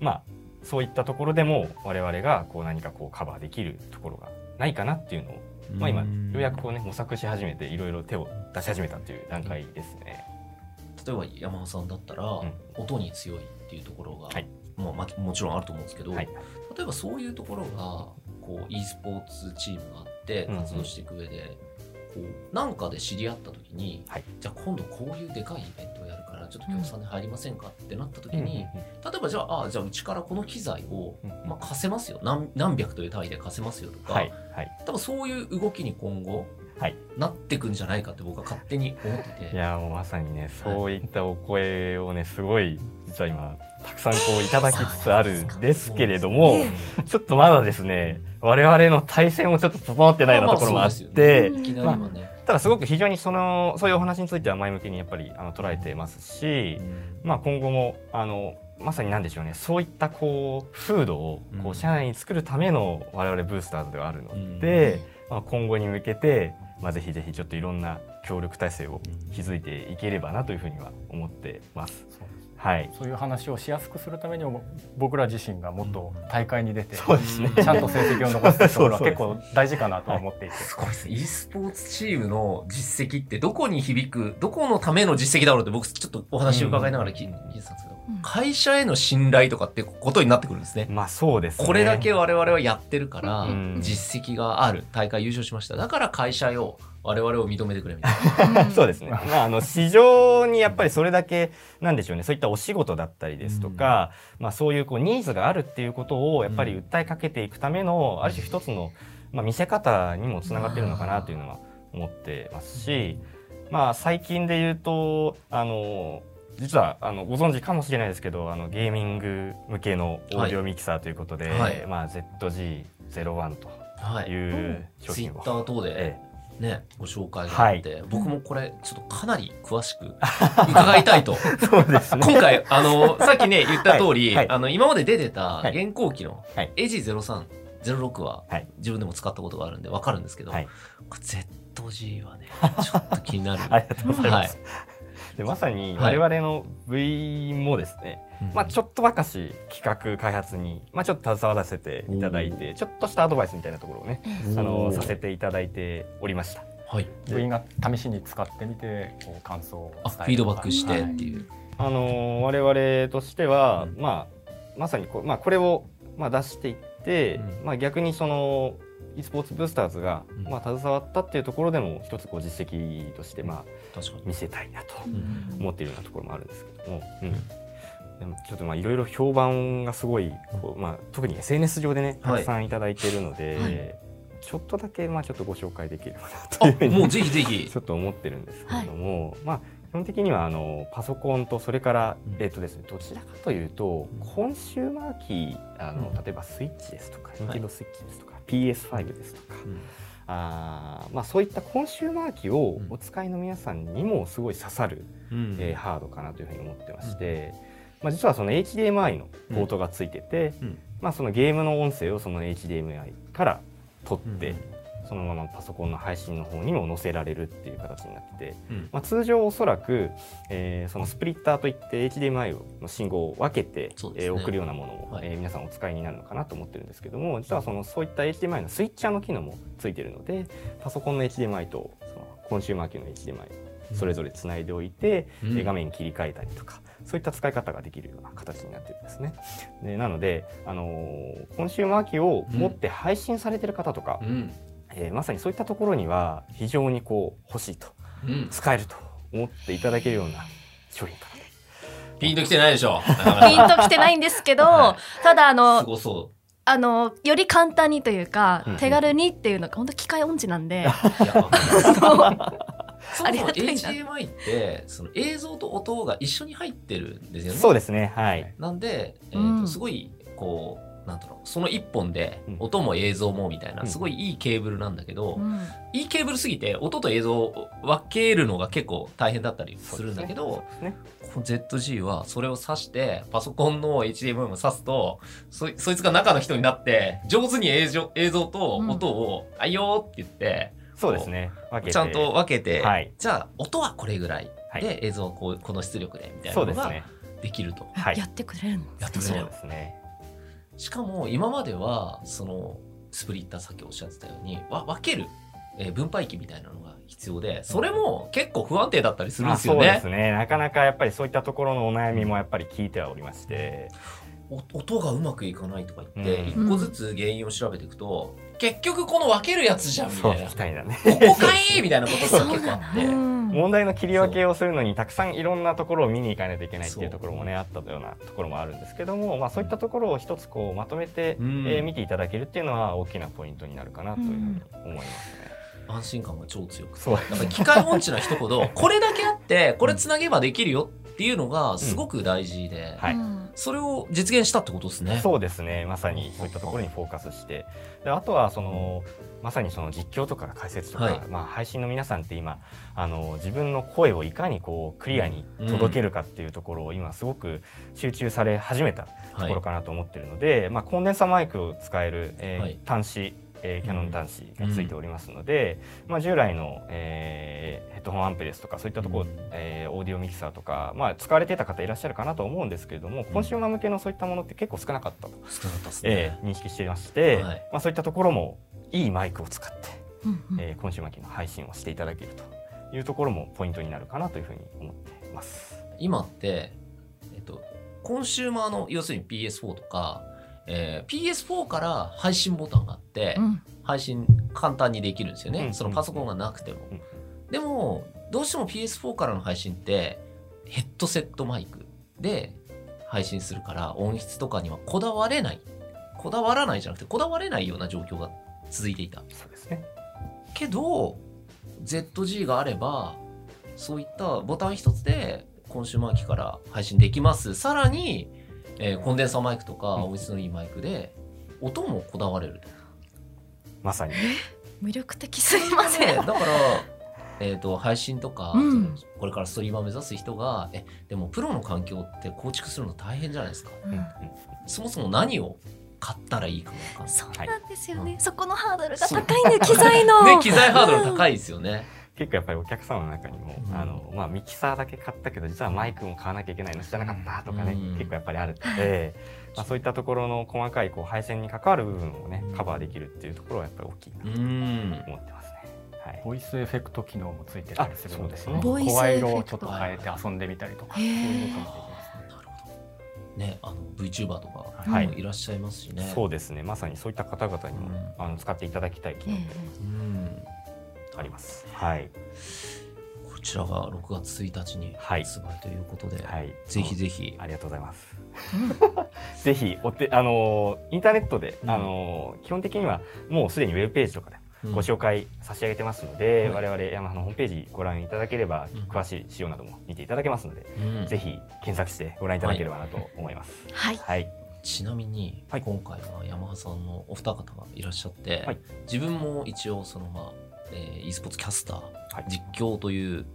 まあそういったところでも我々がこう何かこうカバーできるところがないかなっていうのを、まあ今ようやくこうね模索し始めていろいろ手を出し始めたっていう段階ですね。例えば山尾さんだったら、ん。音に強いっていうところが、はい。まあ、まもちろんあると思うんですけど、はい。例えばそういうところがこう e スポーツチームがあってうんうん活動していく上で、こうなんかで知り合った時に、はい。じゃあ今度こういうでかいイベントをやるからちょっと協賛で入りませんか？ってなった時に、例えばじゃああじゃあうちからこの機材を、うんまあ、貸せますよ。何何百という単位で貸せますよとか、はいはい。多分そういう動きに今後はい。なってくんじゃないかって僕は勝手に思ってて。いやもうまさにねそういったお声をねすごい実は今たくさんこういただきつつあるんですけれどもちょっとまだですね我々の対戦もちょっと整ってないようなところもあっまあまあただすごく非常にそのそういうお話については前向きにやっぱりあの捉えてますし、まあ、今後もあのまさに何でしょうねそういったこう風土をこうん。う社内に作るための我々ブースターズではあるので、まあ、今後に向けて、まあ、ぜひぜひちょっといろんな協力体制を築いていければなというふうには思ってます。はい、そういう話をしやすくするためにも僕ら自身がもっと大会に出て、そうですね。ちゃんと成績を残すというところは 結構大事かなとは思っていて。すごいですね。e スポーツチームの実績ってどこに響く、どこのための実績だろうって僕ちょっとお話を伺いながら聞いてたんですけど、うん。会社への信頼とかってことになってくるんですね。まあそうですね。これだけ我々はやってるからうん。実績がある。大会優勝しました。だから会社よ我々を認めてくれみたいな。そうですね。まあ、あの市場にやっぱりそれだけなんでしょうね。そういったお仕事だったりですとか、まあそういうこうニーズがあるっていうことをやっぱり訴えかけていくための、ある種一つのまあ見せ方にもつながってるのかなというのは思ってますし、まあ最近で言うとあの実はあのご存知かもしれないですけど、あのゲーミング向けのオーディオミキサーということで、はい。まあ ZG01 とはいいう商品を、ツイッター等でえねご紹介があって、僕もこれちょっとかなり詳しく伺いたいと。え そうですね。今回あの さっきね言った通り、はい。はい。あの今まで出てたはい。現行機のはい。エジ03 06ははい。自分でも使ったことがあるんで分かるんですけど、はい。ZG はね ちょっと気になる。ありがとうございまはい。す。でまさにはい。我々の部員もですね、まあ、ちょっとばかし企画開発に、まあ、ちょっと携わらせていただいてちょっとしたアドバイスみたいなところをねおあのーさせていただいておりました。はい。部員が試しに使ってみてこう感想をフィードバックしてはい。っていう、あの我々としては、うん。まあ、まさにこ,、まあ、これを、まあ、出していって、うん。まあ、逆にその e スポーツブースターズが、うん。まあ、携わったっていうところでも一つこう実績として、まあ、見せたいなとうん。思っているようなところもあるんですけども、うん。でもちょっとまあいろいろ評判がすごいこう、まあ、特に SNS 上でねたくさんいただいているので、はい。ちょっとだけまあちょっとご紹介できればなというふうにあもうぜひぜひ。ちょっと思ってるんですけれども、まあ基本的にはあのパソコンとそれから、うん。えっ、とですねどちらかというと、コンシューマーキーあの、うん。例えばスイッチですとか、い。Nintendo スイッチですとか、PS5 ですとか、うんあーまあそういったコンシューマー機をうん。お使いの皆さんにもすごい刺さる、うん。えーハードかなというふうに思ってまして、まあ実はその HDMI のポートがついてて、うん。まあそのゲームの音声をその HDMI から取って、うんそのままパソコンの配信の方にも載せられるっていう形になってて、うん。まあ、通常おそらく、えーそのスプリッターといって HDMI の信号を分けて、ね。えー送るようなものも、はい。えー皆さんお使いになるのかなと思ってるんですけども実はそのそういった HDMI のスイッチャーの機能もついてるのでパソコンの HDMI とそのコンシューマー機の HDMI それぞれつないでおいて、うん。えー画面切り替えたりとかそういった使い方ができるような形になってるんですね。でなので、あのーコンシューマー機を持って配信されてる方とか、うんえーまさにそういったところには非常にこう欲しいとうん。使えると思っていただけるような商品かなと。ピンときてないでしょ。ピンときてないんですけど、はただあのすごそあのより簡単にというか、うん。手軽にっていうのが本当機械音痴なんで、そあもそもりがたいな。HDMI ってその映像と音が一緒に入ってるんですよね。そうですねはい。なんで、えーうん。とすごいこうなんだろうその一本でうん。音も映像もみたいなうん。すごいいいケーブルなんだけど、うん。いいケーブルすぎて音と映像を分けるのが結構大変だったりするんだけど、ね。この ZG はそれを挿してパソコンの HDMI も挿すとそいそいつが中の人になって上手に映像映像と音を「あいよ」って言ってそうですね。分けて。ちゃんと分けて、はい。じゃあ音はこれぐらいで、はい。映像はこうこの出力でみたいなのができると。はい。やってくれるんですそうやってくれる。ですねしかも今まではそのスプリッターさっきおっしゃってたようにわ分ける、えー分配器みたいなのが必要でそれも結構不安定だったりするんですよね。まあそうです。ね。なかなかやっぱりそういったところのお悩みもやっぱり聞いてはおりまして。お音がうまくいかないとか言ってうん。一個ずつ原因を調べていくと、結局この分けるやつじゃんみたいな。みたいなね。ここかいみたいなことが結構あって。うん問題の切り分けをするのにたくさんいろんなところを見に行かないといけないっていうところもねあったようなところもあるんですけども、まあ、そういったところを一つこうまとめて、うん。えー見ていただけるっていうのは大きなポイントになるかなというふうに思いますね。安心感が超強くて。そう。やっぱり機械音痴な人ほどこれだけあってこれつなげばできるよっていうのがすごく大事で、はい。うんそれを実現したってことですね。そうですね。まさにそういったところにフォーカスして。であとはそのまさにその実況とか解説とか、はい。まあ、配信の皆さんって今あの自分の声をいかにこうクリアに届けるかっていうところを今すごく集中され始めたとはいころかなと思ってるので、まあ、コンデンサマイクを使える、えーはい。端子えーキャノン端子がついておりますので、まあ、従来の、えーヘッドホンアンプですとかそういったところ、うんえーオーディオミキサーとか、まあ、使われてた方いらっしゃるかなと思うんですけれども、コンシューマー向けのそういったものって結構少なかったと、少なかったですね。えー認識していまして、はいまあ、そういったところもいいマイクを使って、うんうんえーコンシューマー機の配信をしていただけるというところもポイントになるかなというふうに思っています。今って、えっと、コンシューマーの要するに PS4 とか、えー PS4 から配信ボタンがあって、うん。配信簡単にできるんですよね、うん。そのパソコンがなくても、うん。でもどうしても PS4 からの配信ってヘッドセットマイクで配信するから音質とかにはこだわれない。こだわらないじゃなくてこだわれないような状況が続いていた。そうですね。けど ZG があればそういったボタン一つでコンシューマー機から配信できます。さらに、えーコンデンサーマイクとかうん。音質のいいマイクで音もこだわれるまさに。魅力的すぎません？ねだから、えー、と配信とか、うん。これからストリーマー目指す人がえでもプロの環境って構築するの大変じゃないですか。うん。うんそもそも何を買ったらいいかも分かんない。そうなんですよね、はい。そこのハードルが高いね機材の。ね、機材ハードル高いですよね。結構やっぱりお客様の中にも、うん。あのまあ、ミキサーだけ買ったけど実はマイクも買わなきゃいけないの。知らなかったとかね、うん。結構やっぱりあるので、まあ、そういったところの細かいこう配線に関わる部分をねカバーできるっていうところはやっぱり大きいなうとん。思ってますね。はい。ボイスエフェクト機能もついてたりするのであそうですね。ボイス声エフェクト色をちょっと変えて遊んでみたりとかそういうこともできますね。なるほど。ね、あの VTuber とかはい。もいらっしゃいますしね。そうですね。まさにそういった方々にも、うん。あの使っていただきたい機え能うん。あります。はい、これちらが6月1日にはい。発売ということで、はい。ぜひぜひ。ありがとうございます。ぜひお手あのーインターネットで、うん。あのー基本的にはもうすでにウェブページとかでうん。ご紹介差し上げてますので、はい。我々ヤマハのホームページご覧いただければ、うん。詳しい仕様なども見ていただけますので、うん。ぜひ検索してご覧いただければなと思います。はい。はい、ちなみに、はい。今回はヤマハさんのお二方がいらっしゃって、はい。自分も一応そのまあ、えー e スポーツキャスター、はい。実況という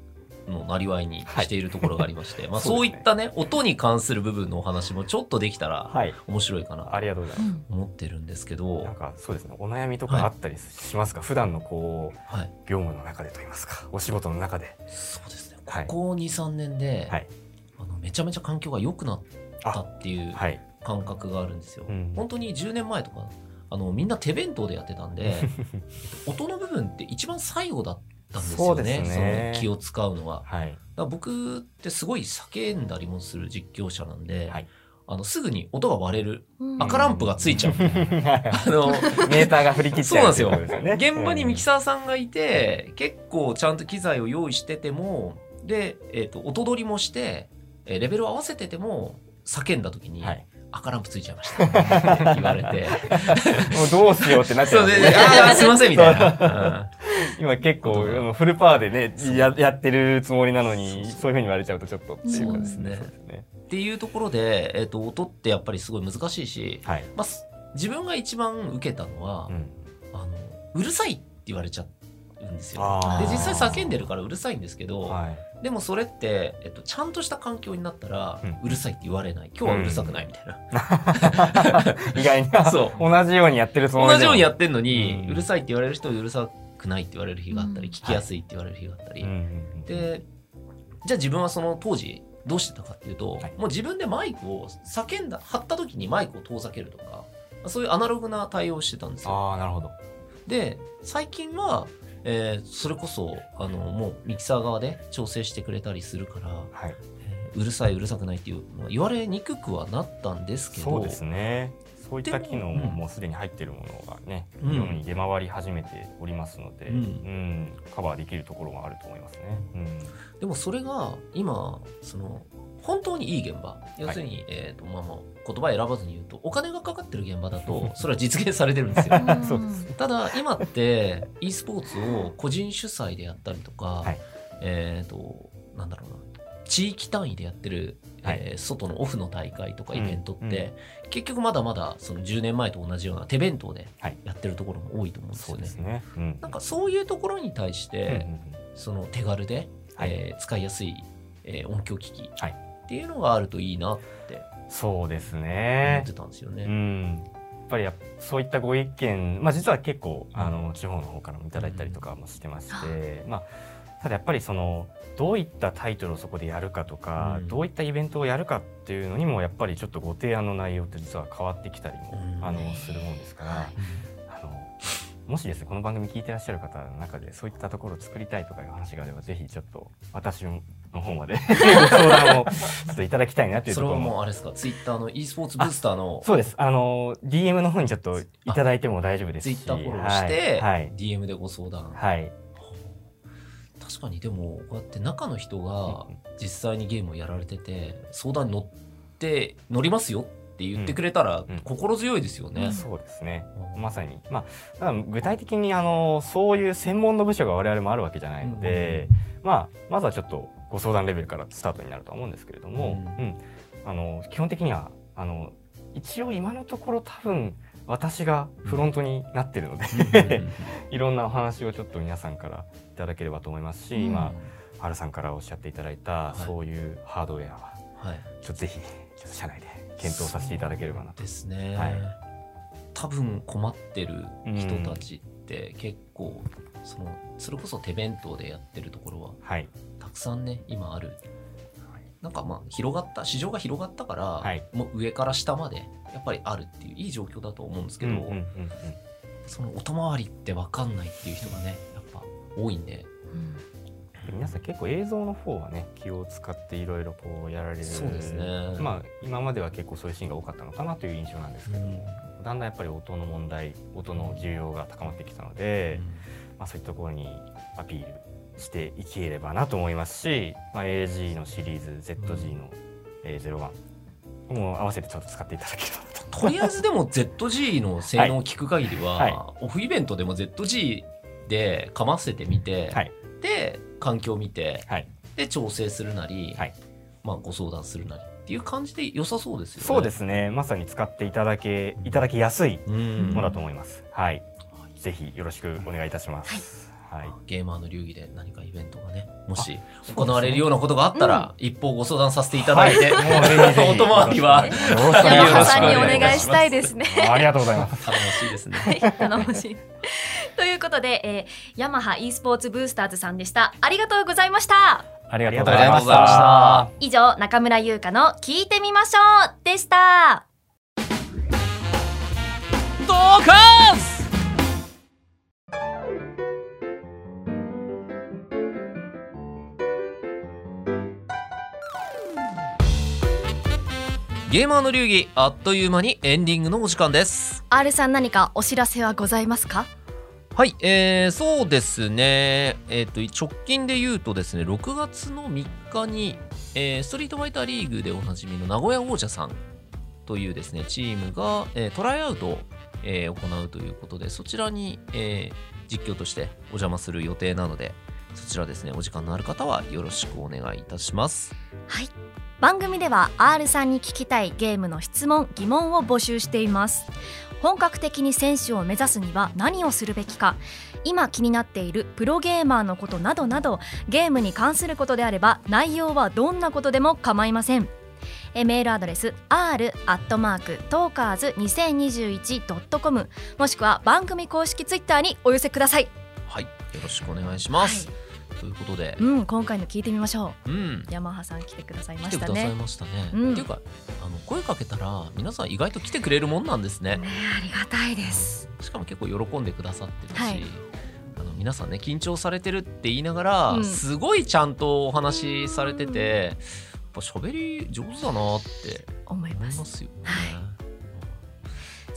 のをなりわい。にしているところがありまして、まあそういったね音に関する部分のお話もちょっとできたらはい、面白いかな ありがとうございます。うん思ってるんですけど、なんかそうですね、お悩みとかあったりしますか、普段のこうはい、業務の中でといいますか、お仕事の中で。そうですね。はい。ここ23年で、はい。あのめちゃめちゃ環境が良くなったっていうはい、感覚があるんですよ。うん。本当に10年前とかあのみんな手弁当でやってたんで 音の部分って一番最後だったんですよねね。その気を使うのは。だかはい、ら僕ってすごい叫んだりもする実況者なんで、はい。あのすぐに音が割れる。うん。赤ランプがついちゃう。あの メーターが振り切っちゃうそうなんですよ。現場にミキサーさんがいて結構ちゃんと機材を用意しててもで、えー、と音取りもして、えーレベルを合わせてても叫んだ時に、はい赤ランプついちゃいました。言われて。もうどうしようってなっちゃそうね。ああ、すいません、みたいな。今結構フルパワーでねややってるつもりなのにそういうふうに言われちゃうとちょっとっていうかそうですね。っていうところで、えっ、と、音ってやっぱりすごい難しいし、はい、まあ、す自分が一番受けたのは、うん。あの、うるさいって言われちゃうんですよ。あ。で、ー実際叫んでるからうるさいんですけど、はいでもそれって、えっと、ちゃんとした環境になったら、うん。うるさいって言われない。今日はうるさくないみたいな。意外に。そう。同じようにやってるつ同じようにやってんのに、うん。うるさいって言われる人はうるさくないって言われる日があったり、うん。聞きやすいって言われる日があったり、うんうんうんでじゃあ自分はその当時どうしてたかっていうと、はい。もう自分でマイクを叫んだ張った時にマイクを遠ざけるとかそういうアナログな対応をしてたんですよ。ああなるほど。で最近は、えーそれこそあのもうミキサー側で調整してくれたりするから、はい。えーうるさいうるさくないっていう言われにくくはなったんですけどそうですね。そういった機能もでもうすでに入っているものがね、うん。世に出回り始めておりますので、うん。うん。カバーできるところもあると思いますね。うん。でもそれが今その本当にいい現場。要するに、えーとまあ、まあ言葉選ばずに言うとお金がかかってる現場だとそれは実現されてるんですよ。ただ今って e スポーツを個人主催でやったりとか、はい。えっ、となんだろうな地域単位でやってる、えー外のオフの大会とかイベントって、結局まだまだその10年前と同じような手弁当ではい。やってるところも多いと思うんですよね。そうですね。うん。なんかそういうところに対して、うんうん。その手軽で、はい。えー使いやすい、えー音響機器はいっていうのがあるといいなってそうです思ねって。たんですようね。ん。やっぱりそういったご意見、まあ、実は結構あの地方の方からもいただいたりとかもしてまして、まあ、ただやっぱりそのどういったタイトルをそこでやるかとか、うん。どういったイベントをやるかっていうのにもやっぱりちょっとご提案の内容って実は変わってきたりも、うん。あのするもんですから、もしですねこの番組聞いてらっしゃる方の中でそういったところを作りたいとかいう話があればぜひちょっと私の方まで ご相談をちょっといただきたいなというそれはところももうあれですか、ツイッターの e スポーツブースターのそうです。あの、DM の方にちょっといただいても大丈夫ですし。ツイッターフォローして、はい。はい。DM でご相談。はい。確かにでもこうやって中の人がうん実際にゲームをやられてて相談に乗って乗りますよって言ってくれたらうん心強いですよね。そうですね。うんまさに。まあ、ただ具体的にあの、そういう専門の部署が我々もあるわけじゃないので、まあ、まずはちょっとご相談レベルからスタートになるとは思うんですけれども、ううん。あの、基本的には、あの、一応今のところ多分、私がフロントになってるので、いろんなお話をちょっと皆さんからいただければと思いますし、うん今、ハルさんからおっしゃっていただいた、いそういうハードウェアははい、ちょっとぜひちょっと社内で検討させていただければなと。ですね、はい。多分困ってる人たちって結構そのそれこそ手弁当でやってるところははい。たくさんね今ある。なんかまあ広がった市場が広がったから、はい。もう上から下までやっぱりあるっていういい状況だと思うんですけど、うんうんうんうん。その音回りって分かんないっていう人がねやっぱ多いんで皆さん結構映像の方はね気を使っていろいろこうやられる。そうですね。まあ今までは結構そういうシーンが多かったのかなという印象なんですけど、だんだんやっぱり音の問題音の需要が高まってきたので、まあ、そういったところにアピールしていければなと思いますし、まあ、AG のシリーズ ZG の、えー、01もう合わせてちょっと使っていただければ。と。とりあえずでも ZG の性能を聞く限りは、はい。オフイベントでも ZG でかませてみて、はい。で環境を見てはい、で調整するなり、はい。まあ、ご相談するなりっていう感じで良さそうですよね。そうですね。まさに使っていただけいただきやすいうん。ものだと思います。はい、ぜひよろしくお願いいたします。はい、ゲーマーの流儀で何かイベントがねもし行われるようなことがあったら、一方ご相談させていただいて、もうぜひぜひお泊まりはよろしくお願いします山葉さんにお願いします。願いしたいですね。ありがとうございます。頼もしいですね。はい、頼もしい。ということで、えー、ヤマハ e スポーツブースターズさんでした。ありがとうございました。ありがとうございましたた。以上、中村優香の聞いてみましょうでした。ドカンスゲーマーの流儀あっという間にエンディングのお時間です R さん何かお知らせはございますか？はい、えー、そうですね、えっ、と、直近で言うとですね、6月の3日に、えーストリートファイターリーグでおなじみの名古屋王者さんというですね、チームが、えートライアウトを、えー行うということで、そちらに、えー実況としてお邪魔する予定なので、そちらですね、お時間のある方はよろしくお願いいたします。はい。番組では R さんに聞きたいゲームの質問疑問を募集しています本格的に選手を目指すには何をするべきか。今気になっているプロゲーマーのことなどなどゲームに関することであれば内容はどんなことでも構いません。えメールアドレス r アットマークトーカーズ 2021.com もしくは番組公式ツイッターにお寄せください。はい、よろしくお願いします。ということで、うん今回の聞いてみましょう。ん、うヤマハさん来てくださいま来してたくださいねましたね。うん。っていうか、あの声かけたら、皆さん意外と来てくれるもんなんですね。ねありがたいです。しかも結構喜んでくださってるし、はい。あの皆さんね緊張されてるって言いながら、うん。すごいちゃんとお話しされてて、やっぱ喋り上手だなって思います。すよね。はい。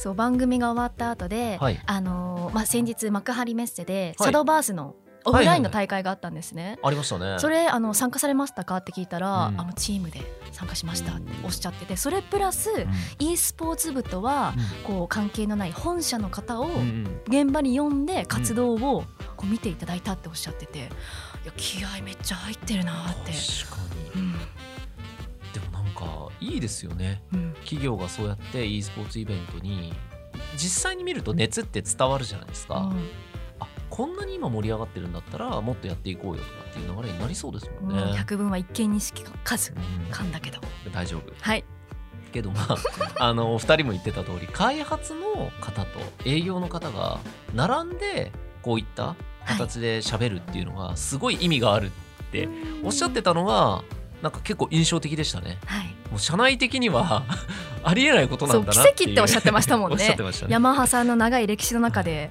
そう番組が終わった後で、はい。あのーまあ先日幕張メッセではい。シャドーバースのオフラインの大会があったんですね。ありましたね。それあの参加されましたか？って聞いたら、うん。あのチームで参加しましたっておっしゃっててそれプラス、うん。e スポーツ部とはこう関係のない本社の方をうんうん。現場に呼んで活動をこう見ていただいたっておっしゃってていや気合めっちゃ入ってるなって。確かに。うん。でもなんかいいですよね。うん。企業がそうやって e スポーツイベントに実際に見ると熱って伝わるじゃないですか、こんなに今盛り上がってるんだったらもっとやっていこうよとかっていう流れになりそうですもんね、うん百分は一見にしかずうん。だけど。大丈夫。はい。けどまあ あのお二人も言ってた通り開発の方と営業の方が並んでこういった形で喋るっていうのがすごい意味があるっておっしゃってたのがなんか結構印象的でしたね。はい。もう社内的には ありえないことなんだなっていう。跡っておっしゃってましたもんね。ヤマハさんの長い歴史の中で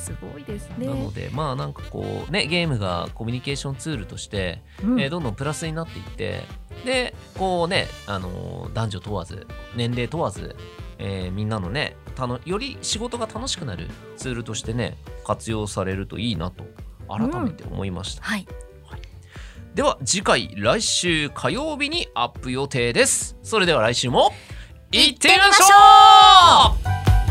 すごいですね。なのでまあなんかこうねゲームがコミュニケーションツールとして、うん。えーどんどんプラスになっていってでこうね、あのー男女問わず年齢問わず、えーみんなのねたのより仕事が楽しくなるツールとしてね活用されるといいなと改めて思いました、はい。では次回来週火曜日にアップ予定です。それでは来週もいってみましょう